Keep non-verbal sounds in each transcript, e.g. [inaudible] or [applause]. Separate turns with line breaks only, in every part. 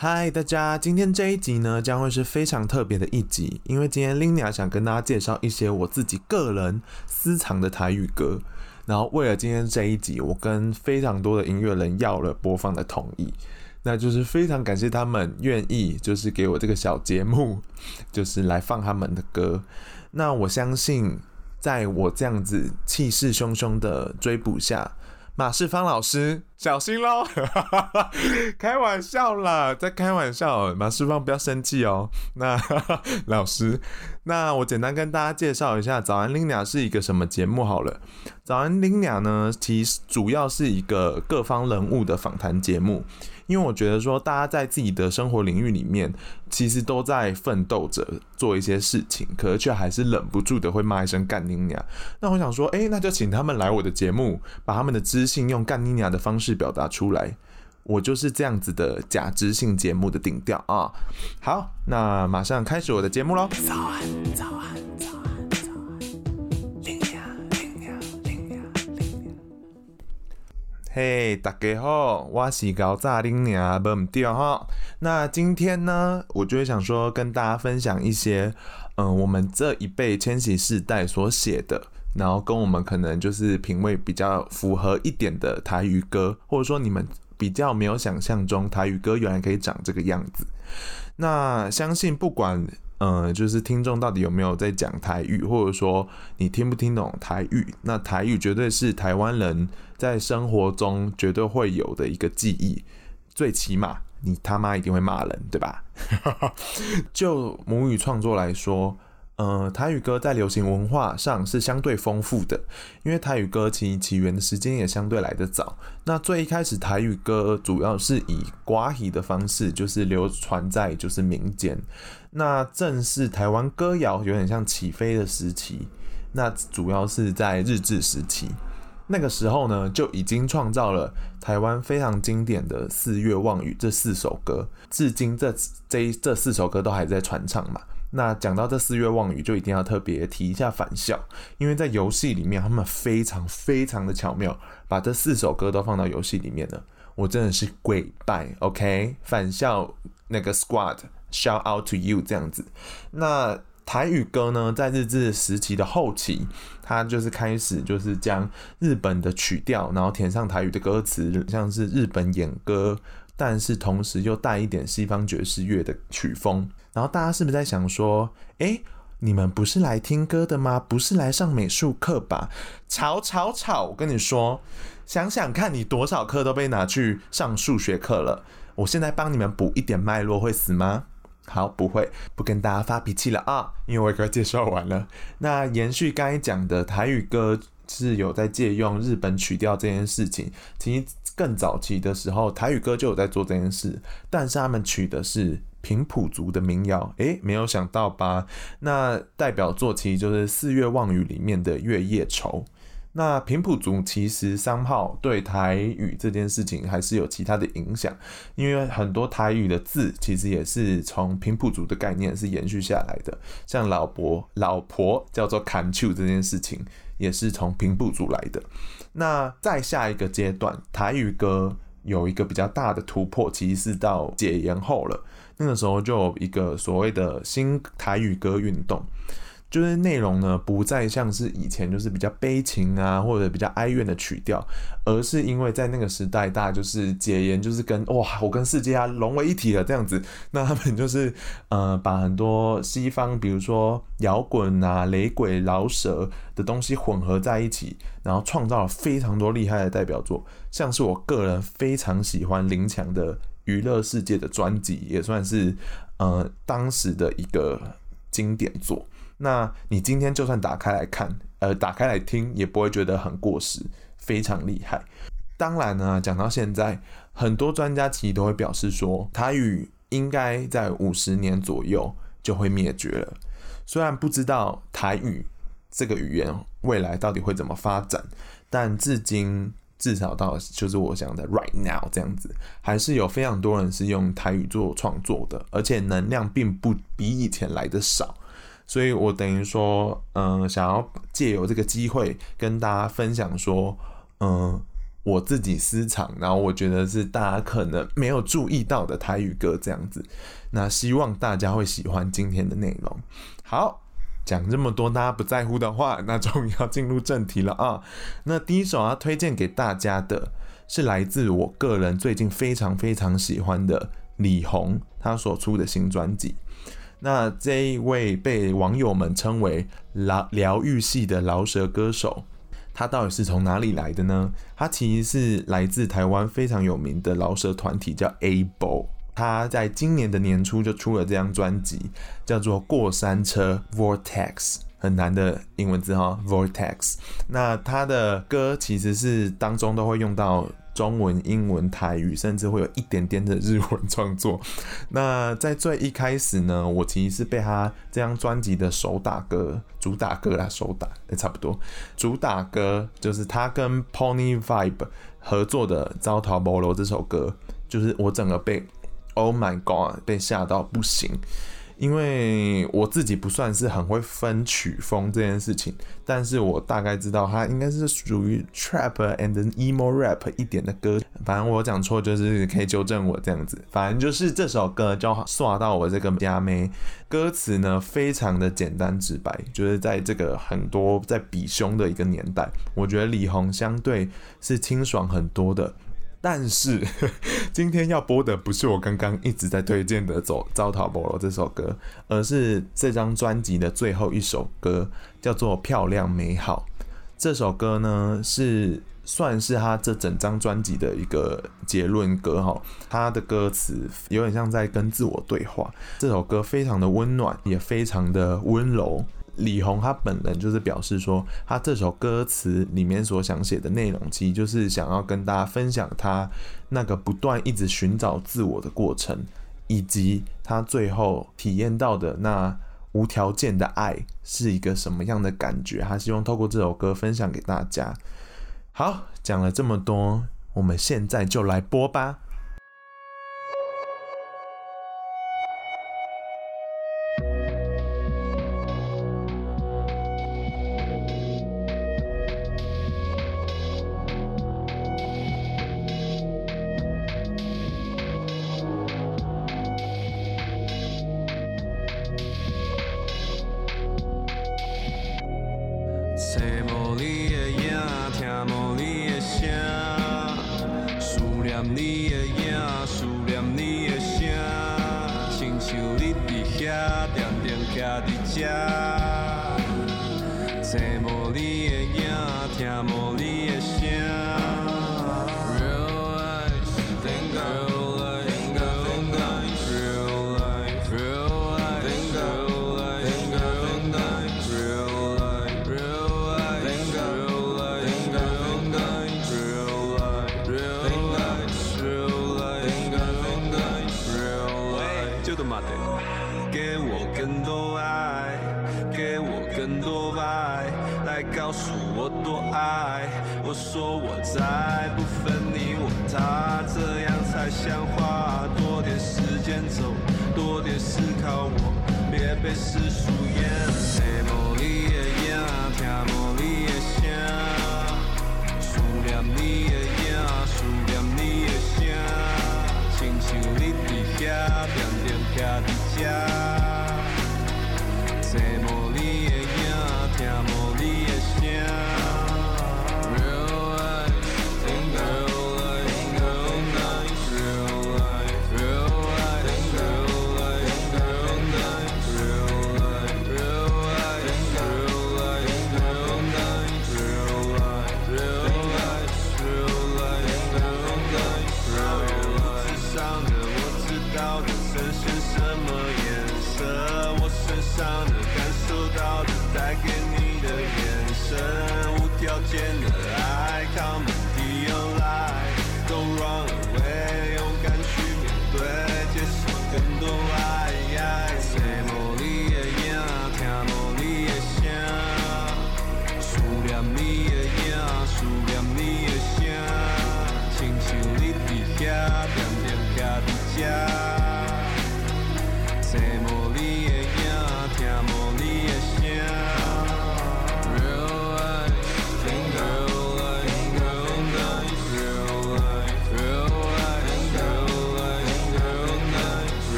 嗨，大家，今天这一集呢，将会是非常特别的一集，因为今天 Linia 想跟大家介绍一些我自己个人私藏的台语歌。然后为了今天这一集，我跟非常多的音乐人要了播放的同意，那就是非常感谢他们愿意，就是给我这个小节目，[laughs] 就是来放他们的歌。那我相信，在我这样子气势汹汹的追捕下。马世芳老师，小心喽！[laughs] 开玩笑啦，在开玩笑。马世芳不要生气哦。那 [laughs] 老师，那我简单跟大家介绍一下《早安林鸟》是一个什么节目好了。《早安林鸟》呢，其实主要是一个各方人物的访谈节目。因为我觉得说，大家在自己的生活领域里面，其实都在奋斗着做一些事情，可是却还是忍不住的会骂一声干你娘。那我想说，哎，那就请他们来我的节目，把他们的知性用干你娘的方式表达出来。我就是这样子的假知性节目的顶调啊。好，那马上开始我的节目喽。早安，早安，嘿大家好，我是高炸林鸟，不唔对哈。那今天呢，我就会想说跟大家分享一些，嗯、我们这一辈千禧世代所写的，然后跟我们可能就是品味比较符合一点的台语歌，或者说你们比较没有想象中台语歌原来可以长这个样子。那相信不管。嗯，就是听众到底有没有在讲台语，或者说你听不听懂台语？那台语绝对是台湾人在生活中绝对会有的一个记忆，最起码你他妈一定会骂人，对吧？[laughs] 就母语创作来说。呃，台语歌在流行文化上是相对丰富的，因为台语歌其起源的时间也相对来得早。那最一开始台语歌主要是以歌仔的方式，就是流传在就是民间。那正是台湾歌谣有点像起飞的时期，那主要是在日治时期。那个时候呢，就已经创造了台湾非常经典的《四月望雨》这四首歌，至今这这这四首歌都还在传唱嘛。那讲到这四月望雨，就一定要特别提一下返校，因为在游戏里面，他们非常非常的巧妙，把这四首歌都放到游戏里面了。我真的是跪拜，OK？返校那个 Squad，shout out to you 这样子。那台语歌呢，在日治时期的后期，它就是开始就是将日本的曲调，然后填上台语的歌词，像是日本演歌，但是同时又带一点西方爵士乐的曲风。然后大家是不是在想说，诶，你们不是来听歌的吗？不是来上美术课吧？吵吵吵！我跟你说，想想看你多少课都被拿去上数学课了。我现在帮你们补一点脉络，会死吗？好，不会，不跟大家发脾气了啊，因为我快介绍完了。那延续刚才讲的台语歌是有在借用日本曲调这件事情，其实更早期的时候，台语歌就有在做这件事，但是他们取的是。平埔族的民谣，诶，没有想到吧？那代表作其实就是《四月望雨》里面的《月夜愁》。那平埔族其实三号对台语这件事情还是有其他的影响，因为很多台语的字其实也是从平埔族的概念是延续下来的，像老婆老婆叫做砍秋这件事情也是从平埔族来的。那再下一个阶段，台语歌有一个比较大的突破，其实是到解严后了。那个时候就有一个所谓的新台语歌运动，就是内容呢不再像是以前就是比较悲情啊或者比较哀怨的曲调，而是因为在那个时代大家就是解严，就是跟哇我跟世界啊融为一体了这样子，那他们就是呃把很多西方比如说摇滚啊雷鬼饶舌的东西混合在一起，然后创造了非常多厉害的代表作，像是我个人非常喜欢林强的。娱乐世界的专辑也算是，呃，当时的一个经典作。那你今天就算打开来看，呃，打开来听，也不会觉得很过时，非常厉害。当然呢，讲到现在，很多专家其实都会表示说，台语应该在五十年左右就会灭绝了。虽然不知道台语这个语言未来到底会怎么发展，但至今。至少到就是我想的 right now 这样子，还是有非常多人是用台语做创作的，而且能量并不比以前来的少，所以我等于说，嗯、想要借由这个机会跟大家分享说，嗯、我自己私藏，然后我觉得是大家可能没有注意到的台语歌这样子。那希望大家会喜欢今天的内容。好，讲这么多大家不在乎的话，那终于要进入正题了啊。那第一首要推荐给大家的是来自我个人最近非常非常喜欢的李红，他所出的新专辑。那这一位被网友们称为疗疗愈系的饶舌歌手。他到底是从哪里来的呢？他其实是来自台湾非常有名的饶舌团体，叫 Able。他在今年的年初就出了这张专辑，叫做《过山车 Vortex》，很难的英文字哈，Vortex。那他的歌其实是当中都会用到。中文、英文、台语，甚至会有一点点的日文创作。[laughs] 那在最一开始呢，我其实是被他这张专辑的首打歌、主打歌啦，首打也、差不多。主打歌就是他跟 Pony Vibe 合作的《招桃无路》这首歌，就是我整个被 Oh my God 被吓到不行。因为我自己不算是很会分曲风这件事情，但是我大概知道它应该是属于 trap and emo rap 一点的歌。反正我讲错就是可以纠正我这样子。反正就是这首歌就刷到我这个家妹，歌词呢非常的简单直白，就是在这个很多在比凶的一个年代，我觉得李红相对是清爽很多的。但是 [laughs] 今天要播的不是我刚刚一直在推荐的《走招桃无路》这首歌，而是这张专辑的最后一首歌，叫做《漂亮美好》。这首歌呢，是算是他这整张专辑的一个结论歌哈。他的歌词有点像在跟自我对话。这首歌非常的温暖，也非常的温柔。李红他本人就是表示说，他这首歌词里面所想写的内容，其实就是想要跟大家分享他那个不断一直寻找自我的过程，以及他最后体验到的那无条件的爱是一个什么样的感觉。他希望透过这首歌分享给大家。好，讲了这么多，我们现在就来播吧。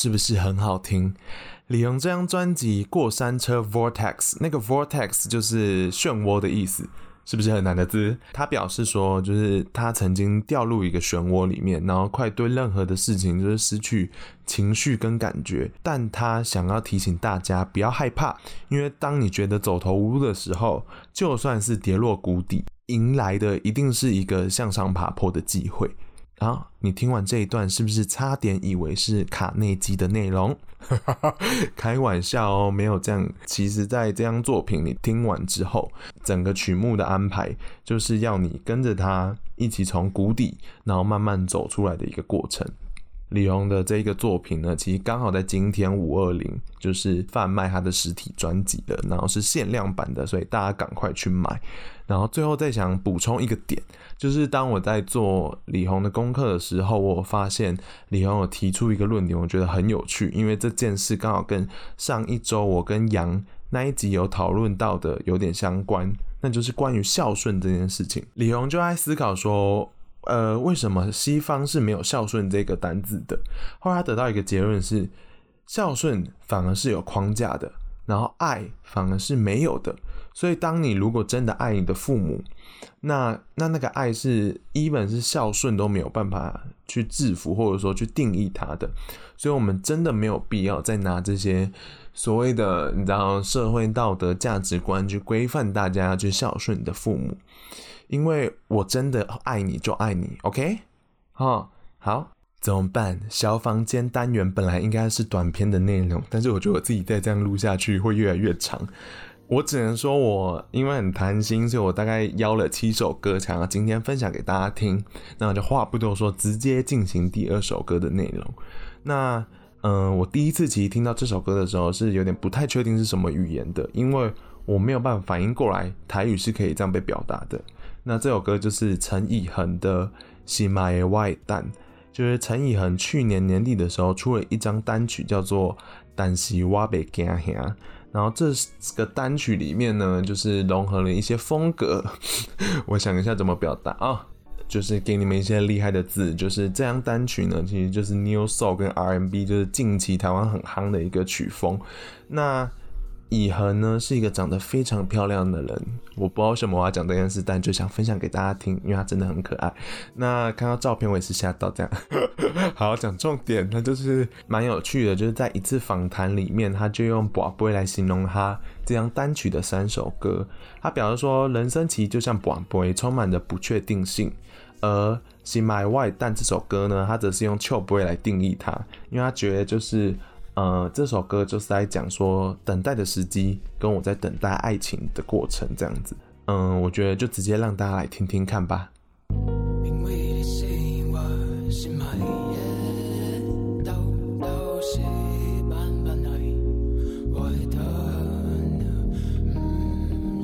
是不是很好听？李荣这张专辑《过山车 Vortex》，那个 Vortex 就是漩涡的意思。是不是很难的字？他表示说，就是他曾经掉入一个漩涡里面，然后快对任何的事情就是失去情绪跟感觉。但他想要提醒大家不要害怕，因为当你觉得走投无路的时候，就算是跌落谷底，迎来的一定是一个向上爬坡的机会。啊你听完这一段，是不是差点以为是卡内基的内容？[laughs] 开玩笑哦，没有这样。其实，在这张作品你听完之后，整个曲目的安排就是要你跟着他一起从谷底，然后慢慢走出来的一个过程。李荣的这一个作品呢，其实刚好在今天五二零就是贩卖他的实体专辑的，然后是限量版的，所以大家赶快去买。然后最后再想补充一个点，就是当我在做李红的功课的时候，我发现李红有提出一个论点，我觉得很有趣，因为这件事刚好跟上一周我跟杨那一集有讨论到的有点相关，那就是关于孝顺这件事情。李红就在思考说，呃，为什么西方是没有孝顺这个单字的？后来他得到一个结论是，孝顺反而是有框架的，然后爱反而是没有的。所以，当你如果真的爱你的父母，那那那个爱是一本是孝顺都没有办法去制服或者说去定义它的。所以，我们真的没有必要再拿这些所谓的你知道社会道德价值观去规范大家去孝顺你的父母。因为我真的爱你就爱你，OK？好，好，怎么办？小房间单元本来应该是短篇的内容，但是我觉得我自己再这样录下去会越来越长。我只能说我因为很贪心，所以我大概邀了七首歌，想要今天分享给大家听。那我就话不多说，直接进行第二首歌的内容。那嗯、我第一次其实听到这首歌的时候是有点不太确定是什么语言的，因为我没有办法反应过来台语是可以这样被表达的。那这首歌就是陈以恒的《喜马的外蛋》，就是陈以恒去年年底的时候出了一张单曲，叫做《但是我袂惊吓》。然后这个单曲里面呢，就是融合了一些风格。[laughs] 我想一下怎么表达啊，就是给你们一些厉害的字。就是这张单曲呢，其实就是 New Soul 跟 R&B，就是近期台湾很夯的一个曲风。那以恒呢是一个长得非常漂亮的人，我不知道为什么我要讲这件事，但就想分享给大家听，因为他真的很可爱。那看到照片我也是吓到，这样。[laughs] 好，讲重点，那就是蛮有趣的，就是在一次访谈里面，他就用跋杯来形容他这张单曲的三首歌。他表示说，人生其实就像跋杯，充满着不确定性。而心爱的我的蛋这首歌呢，他则是用臭 boy 来定义它，因为他觉得就是。呃，这首歌就是在讲说等待的时机，跟我在等待爱情的过程这样子。嗯，我觉得就直接让大家来听听看吧。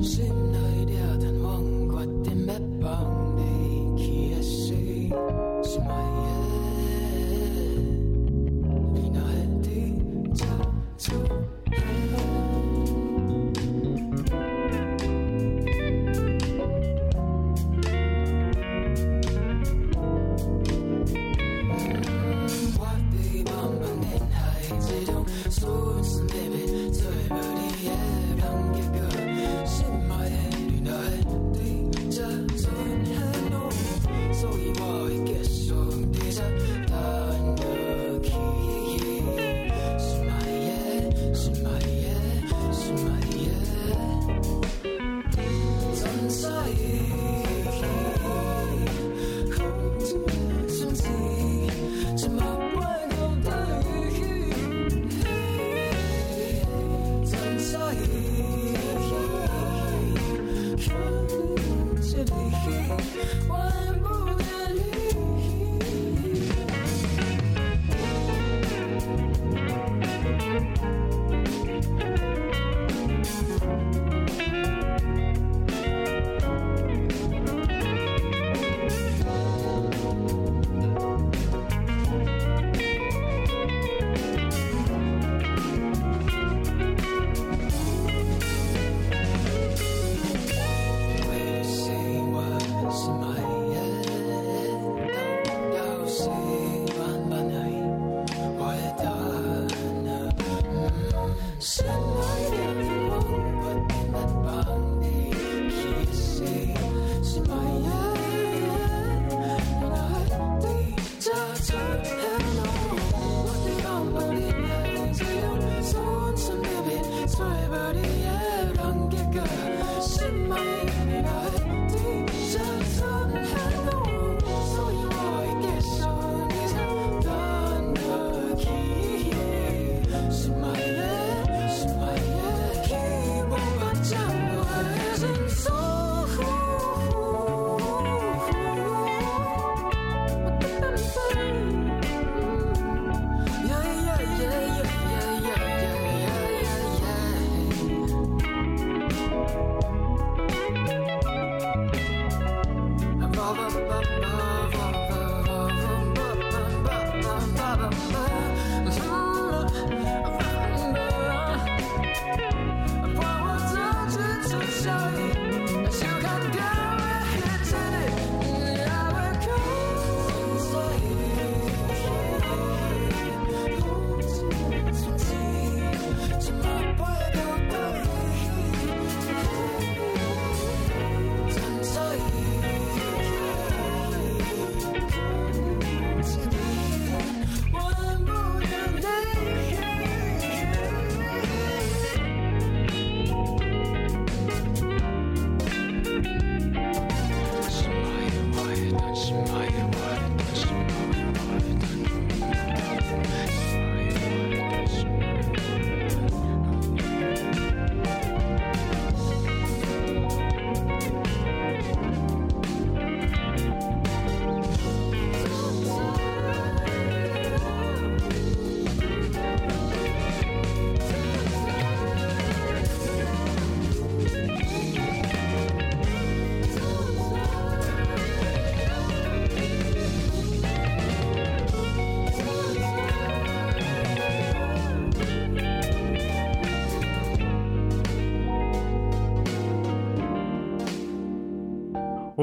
心。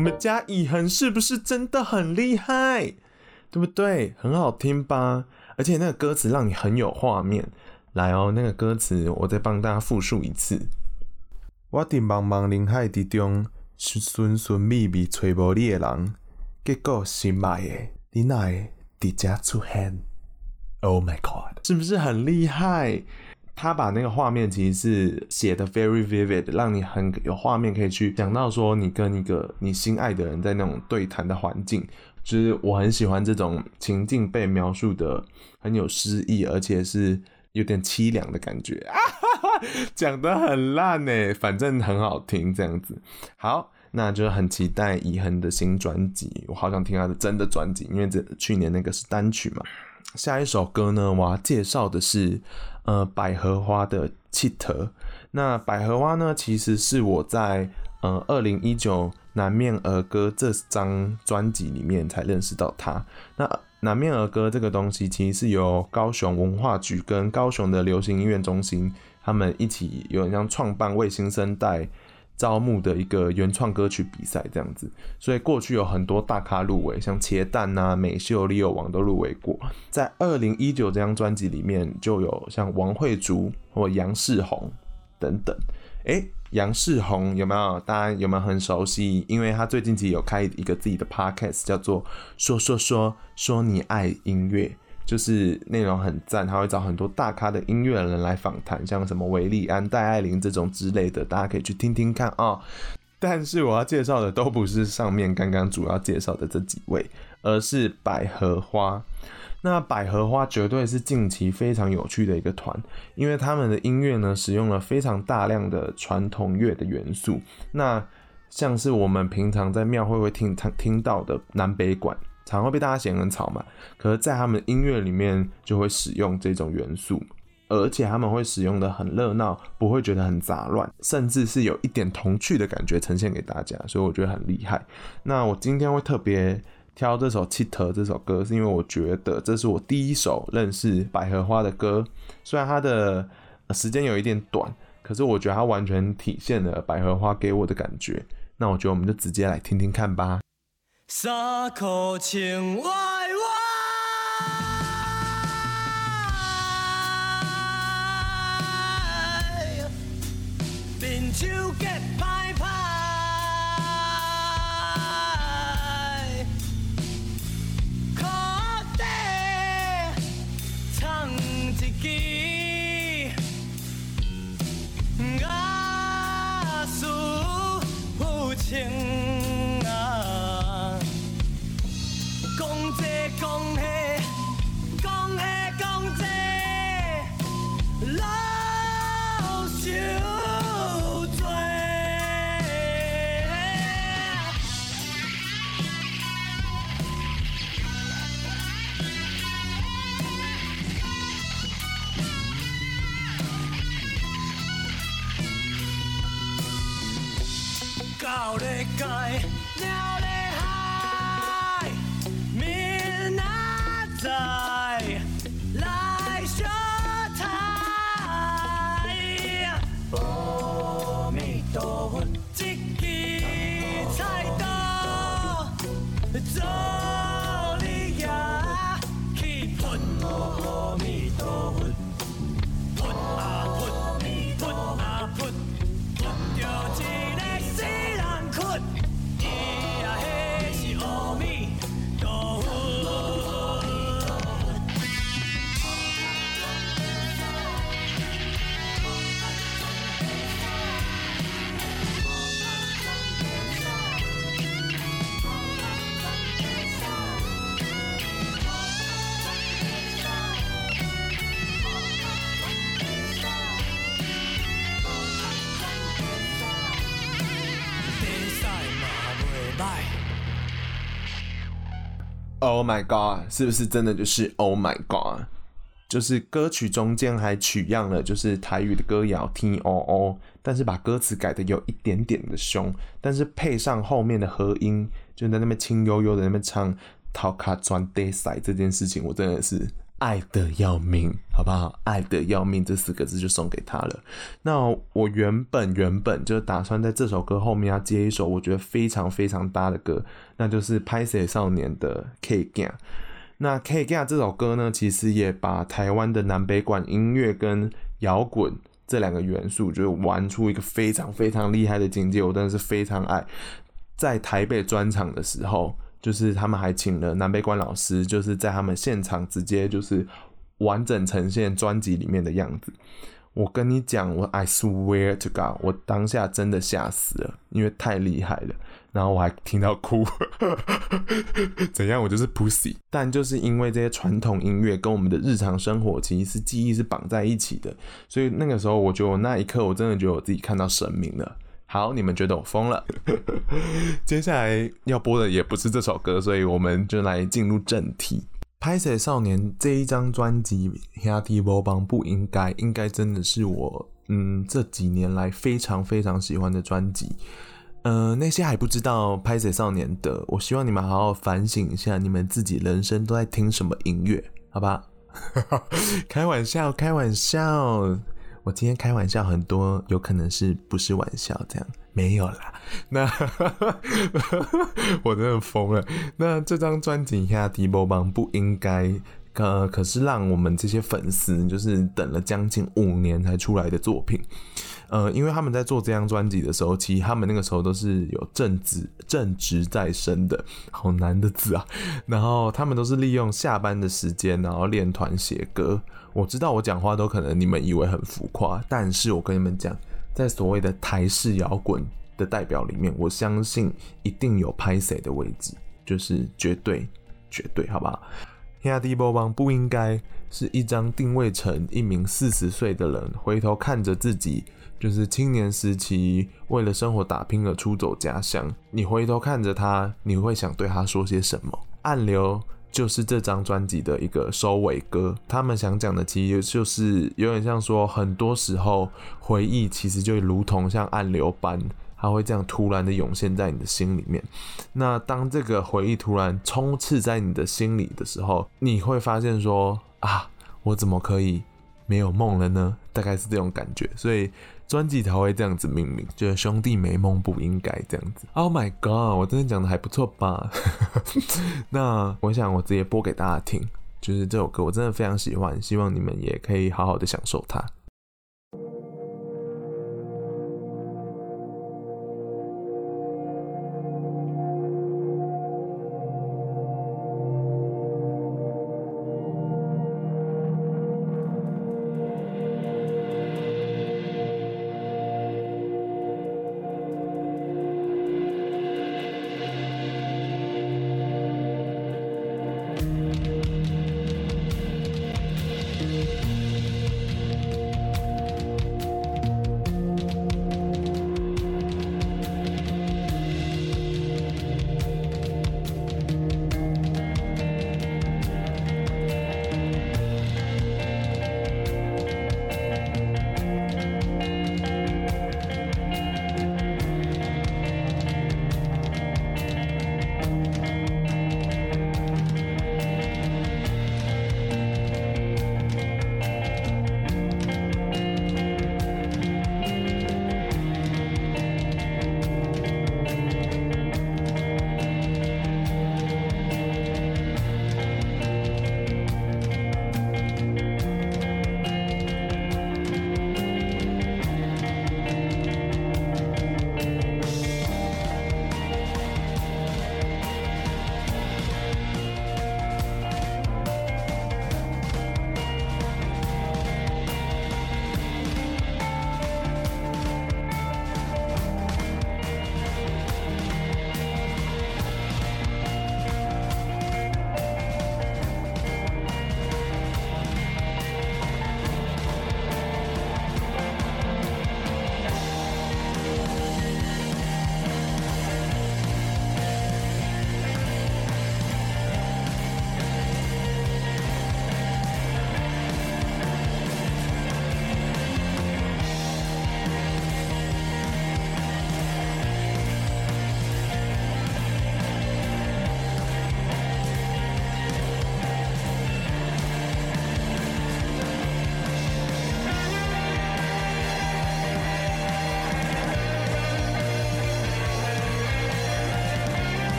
们家以恒是不是真的很厉害？对不对？很好听吧？而且那个歌词让你很有画面。来哦，那个歌词我再帮大家复述一次。我伫茫茫人海之中，寻寻觅觅找无你的人，结果心爱的你哪会伫遮出现？Oh my god，是不是很厉害？他把那个画面其实是写的 very vivid，让你很有画面可以去讲到说你跟一个你心爱的人在那种对谈的环境，就是我很喜欢这种情境被描述的很有诗意，而且是有点凄凉的感觉啊，[laughs] 讲得很烂呢，反正很好听这样子。好，那就很期待以恒的新专辑，我好想听他的真的专辑，因为这去年那个是单曲嘛。下一首歌呢，我要介绍的是，呃，百合花的《佚佗》。那百合花呢，其实是我在呃二零一九南面儿歌这张专辑里面才认识到它。那南面儿歌这个东西，其实是由高雄文化局跟高雄的流行音乐中心他们一起有点像创办为新生代。招募的一个原创歌曲比赛这样子，所以过去有很多大咖入围，像茄蛋呐、美秀、利友王都入围过。在二零一九这张专辑里面，就有像王慧竹或杨世宏等等。哎、杨世宏有没有？大家有没有很熟悉？因为他最近其实有开一个自己的 podcast，叫做“说说说说你爱音乐”。就是内容很赞，他会找很多大咖的音乐人来访谈，像什么韦利安、戴爱玲这种之类的，大家可以去听听看啊、但是我要介绍的都不是上面刚刚主要介绍的这几位，而是百合花。那百合花绝对是近期非常有趣的一个团，因为他们的音乐呢，使用了非常大量的传统乐的元素。那像是我们平常在庙会会听听到的南北管。常会被大家嫌很吵嘛，可是，在他们音乐里面就会使用这种元素，而且他们会使用的很热闹，不会觉得很杂乱，甚至是有一点童趣的感觉呈现给大家，所以我觉得很厉害。那我今天会特别挑这首《佚佗》这首歌，是因为我觉得这是我第一首认识百合花的歌，虽然它的时间有一点短，可是我觉得它完全体现了百合花给我的感觉。那我觉得我们就直接来听听看吧。
三口青蛙
Oh my God，是不是真的就是 Oh my God？就是歌曲中间还取样了，就是台语的歌谣听哦哦但是把歌词改的有一点点的凶，但是配上后面的和音，就在那边轻悠悠的那边唱《头壳转得塞》这件事情，我真的是爱的要命，好不好？爱的要命这四个字就送给他了。那我原本原本就打算在这首歌后面要接一首我觉得非常非常搭的歌，那就是《歹势少年》的 K g a。那 K g a 这首歌呢，其实也把台湾的南北管音乐跟摇滚这两个元素，就玩出一个非常非常厉害的境界。我真的是非常爱。在台北专场的时候，就是他们还请了南北管老师，就是在他们现场直接就是完整呈现专辑里面的样子。我跟你讲，我 I swear to God，我当下真的吓死了，因为太厉害了。然后我还听到哭，[laughs] 怎样？我就是 pussy。但就是因为这些传统音乐跟我们的日常生活其实是记忆是绑在一起的，所以那个时候我觉得我那一刻我真的觉得我自己看到神明了。好，你们觉得我疯了？[laughs] 接下来要播的也不是这首歌，所以我们就来进入正题。歹势少年这一张专辑，兄弟无帮不应该，应该真的是我嗯这几年来非常非常喜欢的专辑。呃，那些还不知道歹势少年的，我希望你们好好反省一下，你们自己人生都在听什么音乐，好吧？[laughs] 开玩笑，开玩笑，我今天开玩笑很多，有可能是不是玩笑这样？没有啦，那 [laughs] 我真的疯了。那这张专辑《兄弟无帮不应该》，呃，可是让我们这些粉丝就是等了将近五年才出来的作品。呃，因为他们在做这张专辑的时候，其实他们那个时候都是有正职正职在身的，好难的字啊。然后他们都是利用下班的时间，然后练团写歌。我知道我讲话都可能你们以为很浮夸，但是我跟你们讲，在所谓的台式摇滚的代表里面，我相信一定有拍谁的位置，就是绝对绝对，好不好？兄弟无帮不应该是一张定位成一名四十岁的人，回头看着自己。就是青年时期为了生活打拼而出走家乡，你回头看着他，你会想对他说些什么？暗流就是这张专辑的一个收尾歌，他们想讲的其实就是有点像说，很多时候回忆其实就如同像暗流般，它会这样突然的涌现在你的心里面。那当这个回忆突然充斥在你的心里的时候，你会发现说啊，我怎么可以没有梦了呢？大概是这种感觉，所以。专辑才会这样子命名，就是兄弟没梦不应该这样子。Oh my god，我真的讲的还不错吧？[laughs] 那我想我直接播给大家听，就是这首歌我真的非常喜欢，希望你们也可以好好的享受它。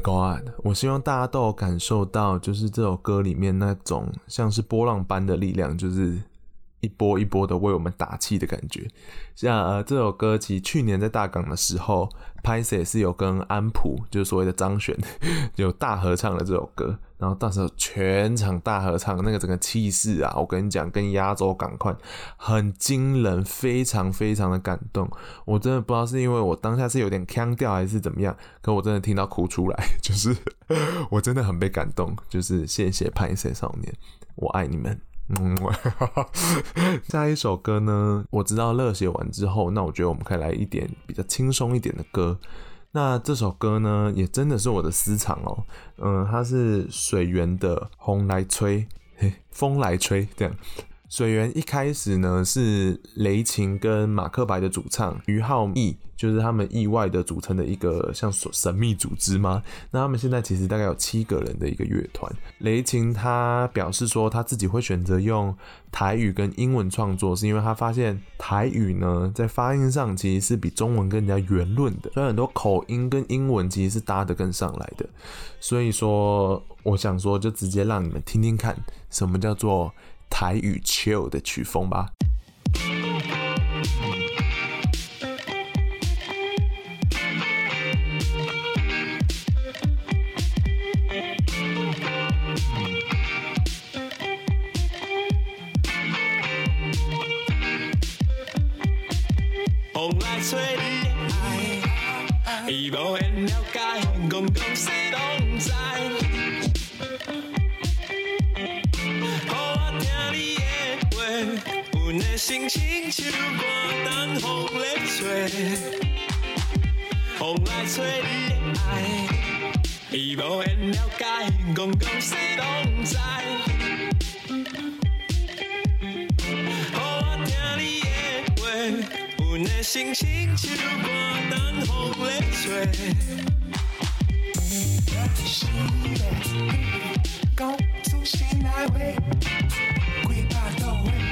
god！我希望大家都有感受到，就是这首歌里面那种像是波浪般的力量，就是一波一波的为我们打气的感觉。像呃这首歌，其实去年在大港的时候，拍摄是有跟安普，就是所谓的张悬，[laughs] 有大合唱的这首歌。然后到时候全场大合唱，那个整个气势啊，我跟你讲，跟压轴赶快，很惊人，非常非常的感动。我真的不知道是因为我当下是有点腔调还是怎么样，可我真的听到哭出来，[laughs] 就是我真的很被感动。就是谢谢拍摄少年，我爱你们。嗯，[laughs] 下一首歌呢，我知道热血完之后，那我觉得我们可以来一点比较轻松一点的歌。那这首歌呢，也真的是我的私藏哦。嗯，它是水源的《风来吹》，嘿，风来吹这样。水源一开始呢是雷琴跟马克白的主唱于浩毅，就是他们意外的组成的一个像神秘组织吗？那他们现在其实大概有七个人的一个乐团。雷琴他表示说他自己会选择用台语跟英文创作，是因为他发现台语呢在发音上其实是比中文更加圆润的，所以很多口音跟英文其实是搭得更上来的。所以说，我想说就直接让你们听听看什么叫做。台语 chill 的曲风吧。
心情像寒冬风在吹，风来吹你的爱，伊无缘了解，讲讲谁拢知。好，我听你的话，阮的心情像寒冬风在吹。心的讲出心内话。心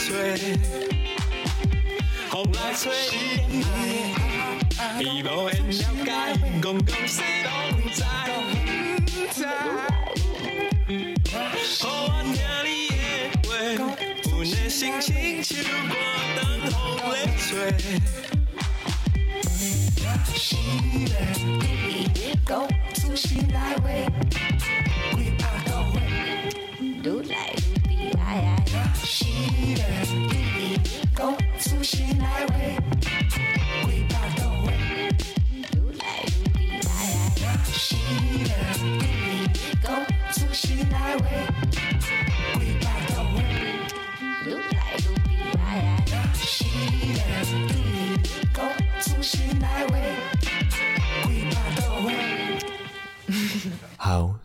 风吹，风来吹你的爱，伊无缘了解，讲。讲。谁拢知。好，我听你的话，阮的心情像寒冬风在吹。心的讲。出心内
话。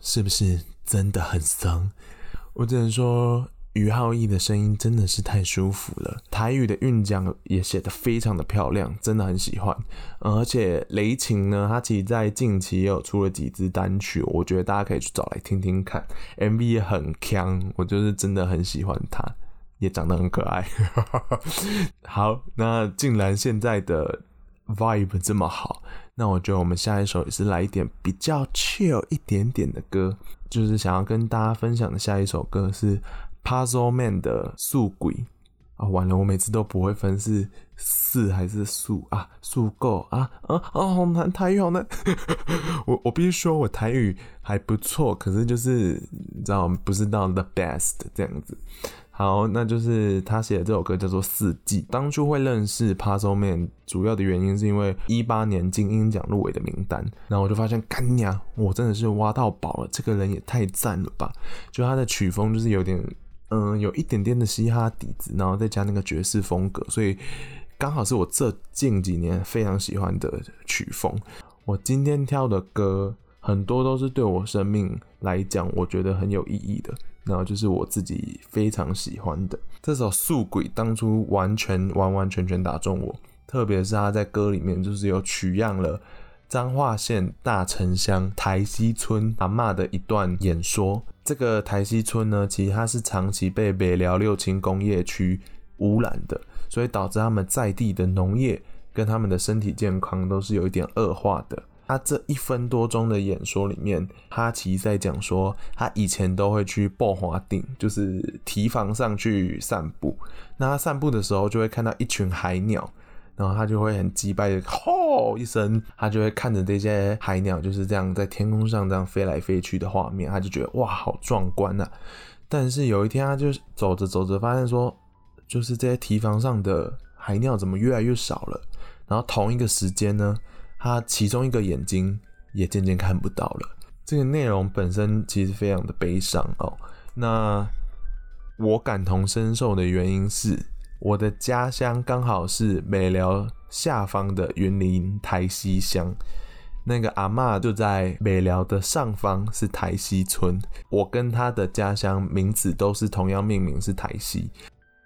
是不是真的很松？我只能说，于浩毅的声音真的是太舒服了。台语的韵脚也写得非常的漂亮，真的很喜欢。而且雷晴呢，他其实在近期也有出了几支单曲，我觉得大家可以去找来听听看。MV 也很强，我就是真的很喜欢他，也长得很可爱。[laughs] 好，那竟然现在的 vibe 这么好。那我觉得我们下一首也是来一点比较 chill 一点点的歌，就是想要跟大家分享的下一首歌是 Puzzle Man 的宿轨。啊，完了！我每次都不会分是四还是数啊，数够啊啊啊！好难，台语好难。[laughs] 我我必须说，我台语还不错，可是就是你知道，不是到 the best 这样子。好，那就是他写的这首歌叫做《四季》。当初会认识 Puzzle Man，主要的原因是因为一八年金音奖入围的名单，然后我就发现，干娘，我真的是挖到宝了！这个人也太赞了吧！就他的曲风就是有点。嗯，有一点点的嘻哈底子，然后再加那个爵士风格，所以刚好是我这近几年非常喜欢的曲风。我今天挑的歌很多都是对我生命来讲，我觉得很有意义的，然后就是我自己非常喜欢的这首《宿鬼》，当初完全完完全全打中我，特别是他在歌里面就是有取样了彰化县大城乡台西村阿嬷的一段演说。这个台西村呢，其实它是长期被北寮六轻工业区污染的，所以导致他们在地的农业跟他们的身体健康都是有一点恶化的。他这一分多钟的演说里面，他其实在讲说，他以前都会去爆华顶，就是堤防上去散步。那他散步的时候，就会看到一群海鸟。然后他就会很击败的吼一声，他就会看着这些海鸟就是这样在天空上这样飞来飞去的画面，他就觉得哇，好壮观啊！但是有一天，他就走着走着，发现说，就是这些堤防上的海鸟怎么越来越少了？然后同一个时间呢，他其中一个眼睛也渐渐看不到了。这个内容本身其实非常的悲伤哦。那我感同身受的原因是。我的家乡刚好是北寮下方的云林台西乡，那个阿嬷就在北寮的上方，是台西村。我跟他的家乡名字都是同样命名，是台西。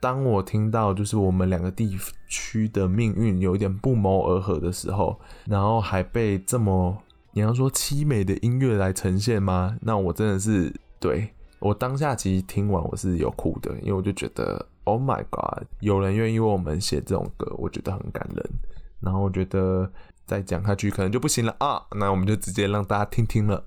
当我听到就是我们两个地区的命运有一点不谋而合的时候，然后还被这么你要说凄美的音乐来呈现吗？那我真的是对。我当下其实听完我是有哭的，因为我就觉得，Oh my God，有人愿意为我们写这种歌，我觉得很感人。然后我觉得再讲下去可能就不行了啊，那我们就直接让大家听听了。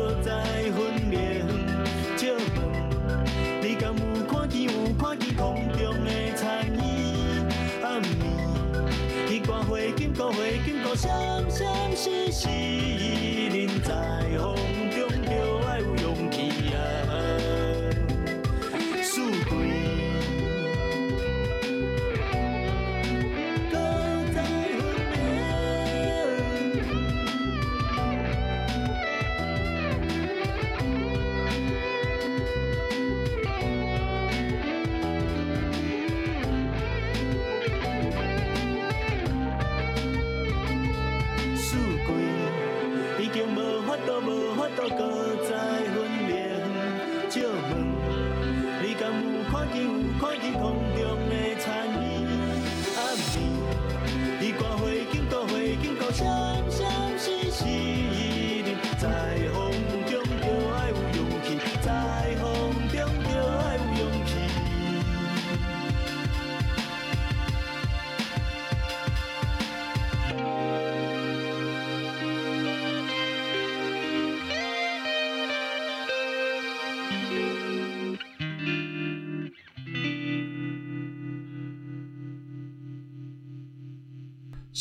法度搁再分明。借问，你敢有看见，有看见空中的残影？暗暝，彼挂花金箍，花经过，闪闪烁烁，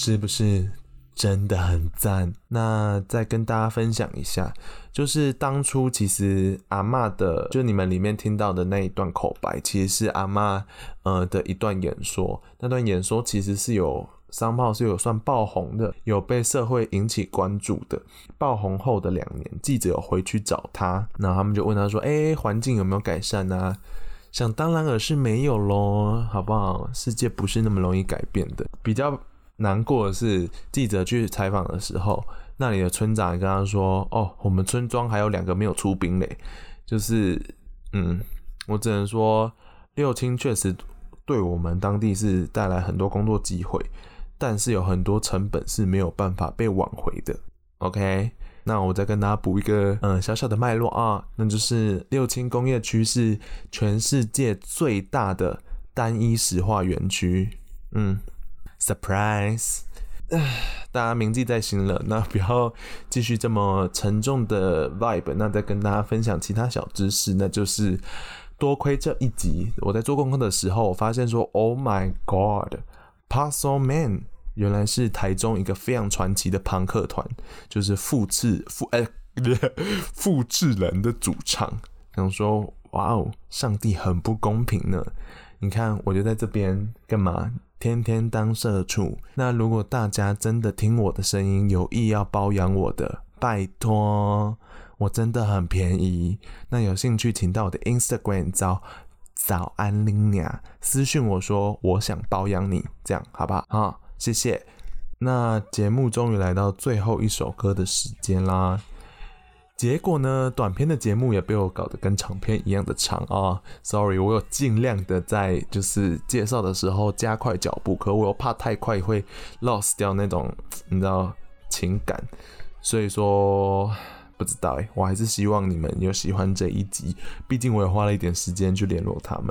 是不是真的很赞？那再跟大家分享一下，就是当初其实阿嬷的，就你们里面听到的那一段口白，其实是阿嬷呃的一段演说。那段演说其实是有商炮是有算爆红的，有被社会引起关注的。爆红后的两年，记者有回去找他，那他们就问他说：“哎、环境有没有改善啊？”想当然尔是没有咯，好不好？世界不是那么容易改变的，比较。难过的是，记者去采访的时候，那里的村长跟他说：“哦，我们村庄还有两个没有出兵嘞。”就是，嗯，我只能说，六轻确实对我们当地是带来很多工作机会，但是有很多成本是没有办法被挽回的。OK，那我再跟大家补一个嗯小小的脉络啊，那就是六轻工业区是全世界最大的单一石化园区。嗯。Surprise！[sighs] 大家铭记在心了，那不要继续这么沉重的 vibe。那再跟大家分享其他小知识，那就是多亏这一集，我在做功课的时候，我发现说，Oh my God，Parcel Man 原来是台中一个非常传奇的朋克团，就是复制复哎 [laughs] 复制人的主唱。想说，哇哦，上帝很不公平呢！你看，我就在这边干嘛？天天当社畜。那如果大家真的听我的声音，有意要包养我的，拜托，我真的很便宜。那有兴趣，请到我的 Instagram 找早安拎娘私讯我说我想包养你，这样好不好？好，谢谢。那节目终于来到最后一首歌的时间啦。结果呢，短片的节目也被我搞得跟长篇一样的长啊、Sorry，我有尽量的在就是介绍的时候加快脚步，可我又怕太快会 lost 掉那种你知道情感，所以说不知道哎，我还是希望你们有喜欢这一集，毕竟我也花了一点时间去联络他们。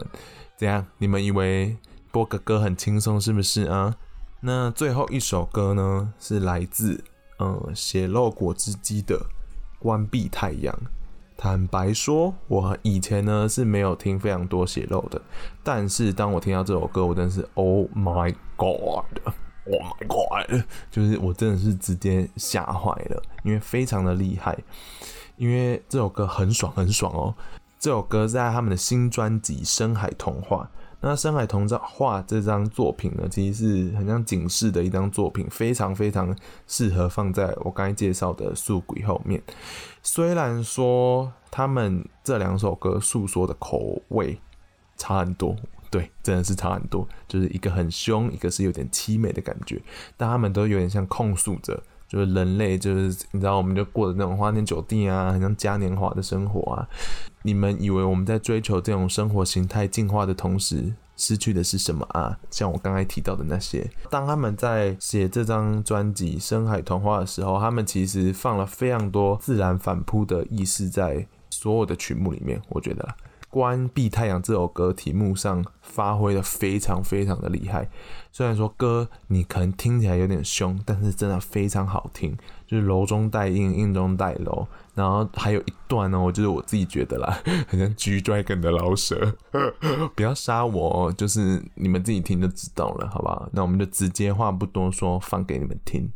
怎样？你们以为播个歌很轻松是不是啊？那最后一首歌呢，是来自嗯血肉果汁机的。关闭太阳。坦白说，我以前呢是没有听非常多血肉的，但是当我听到这首歌，我真是 Oh my God，Oh my God，就是我真的是直接吓坏了，因为非常的厉害，因为这首歌很爽很爽哦。这首歌在他们的新专辑《深海童话》。那《深海童话》这张作品呢，其实是很像警示的一张作品，非常非常适合放在我刚才介绍的《宿鬼》后面。虽然说他们这两首歌诉说的口味差很多，
对，真的是差很多。就是一个很凶，一个是有点凄美的感觉，但他们都有点像控诉着，就是人类，就是你知道，我们就过的那种花天酒地啊，很像嘉年华的生活啊。你们以为我们在追求这种生活形态进化的同时，失去的是什么啊？像我刚才提到的那些，当他们在写这张专辑《深海童话》的时候，他们其实放了非常多自然反扑的意识在所有的曲目里面，我觉得。关闭太阳这首歌题目上发挥的非常非常的厉害，虽然说歌你可能听起来有点凶，但是真的非常好听，就是柔中带硬，硬中带柔。然后还有一段呢，我就是我自己觉得啦，[laughs] 很像 G Dragon 的老舍，[laughs] 不要杀我，就是你们自己听就知道了，好不好？那我们就直接话不多说，放给你们
听。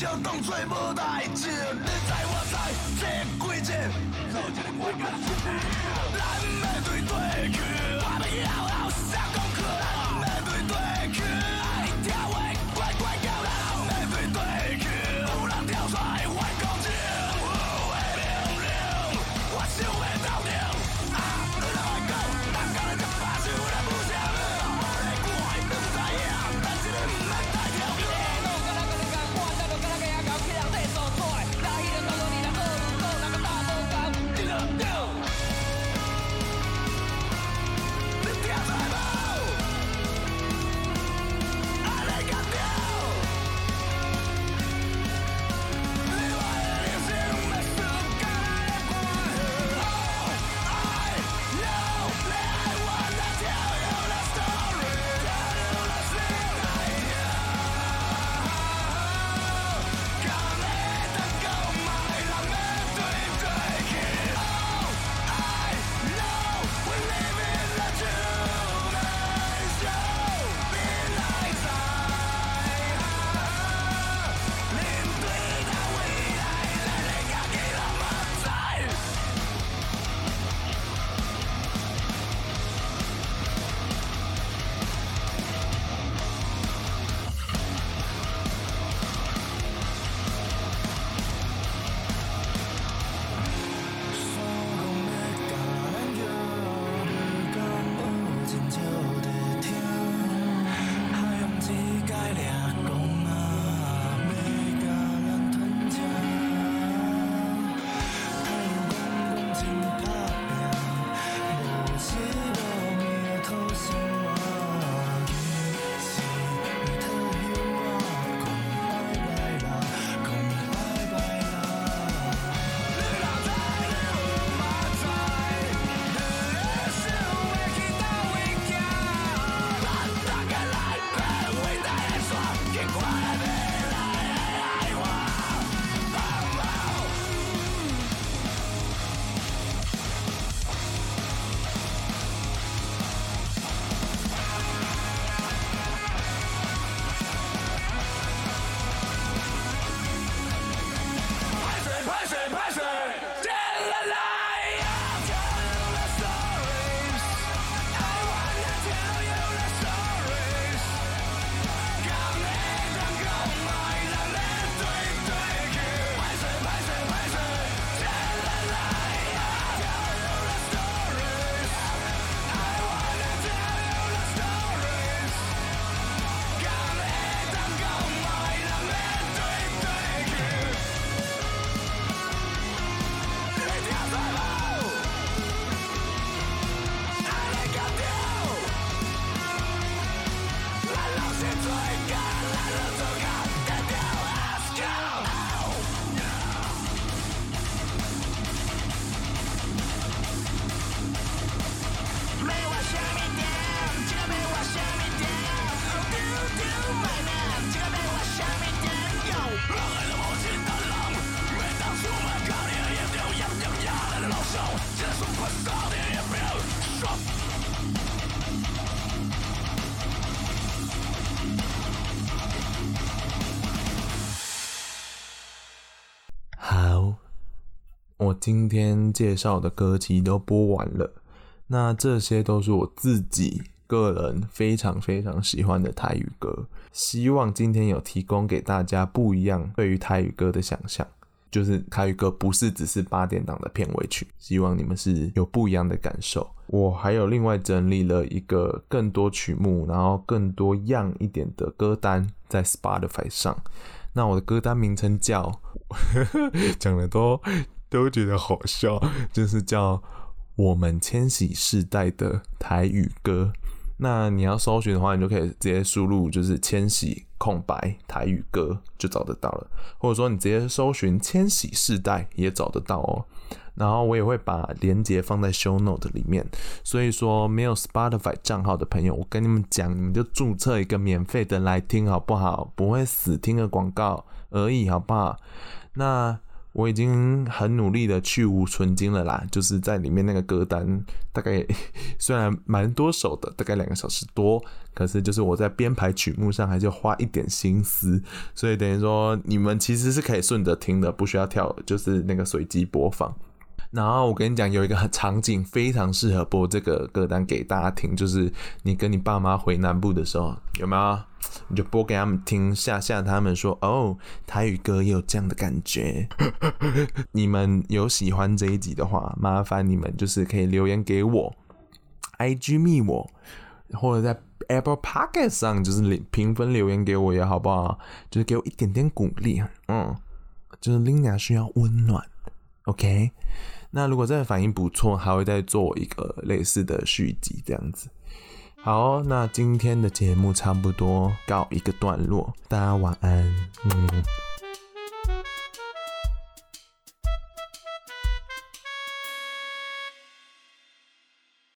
Chào. 今天介绍的歌曲都播完了，那这些都是我自己个人非常非常喜欢的台语歌，希望今天有提供给大家不一样对于台语歌的想象，就是台语歌不是只是八点档的片尾曲，希望你们是有不一样的感受。我还有另外整理了一个更多曲目，然后更多样一点的歌单在 Spotify 上。那我的歌单名称叫，[laughs] 讲的都都觉得好笑，就是叫我们千禧世代的台语歌。那你要搜寻的话，你就可以直接输入就是千禧空白台语歌就找得到了，或者说你直接搜寻千禧世代也找得到哦。然后我也会把链接放在 show note 里面，所以说没有 Spotify 账号的朋友，我跟你们讲，你们就注册一个免费的来听好不好？不会死听个广告而已，好不好？那我已经很努力的去无存菁了啦，就是在里面那个歌单，大概 [laughs] 虽然蛮多首的，大概两个小时多，可是就是我在编排曲目上还是花一点心思，所以等于说你们其实是可以顺着听的，不需要跳，就是那个随机播放。然后我跟你讲，有一个场景非常适合播这个歌单给大家听，就是你跟你爸妈回南部的时候，有没有？你就播给他们听，吓吓他们说：“哦，台语歌也有这样的感觉。[laughs] ”你们有喜欢这一集的话，麻烦你们就是可以留言给我，IG 密我，或者在 Apple Pocket 上就是评分留言给我也好不好？就是给我一点点鼓励，嗯，就是 Linia 需要温暖，OK。那如果真的反应不错，还会再做一个类似的续集这样子。好，那今天的节目差不多告一个段落，大家晚安，嗯。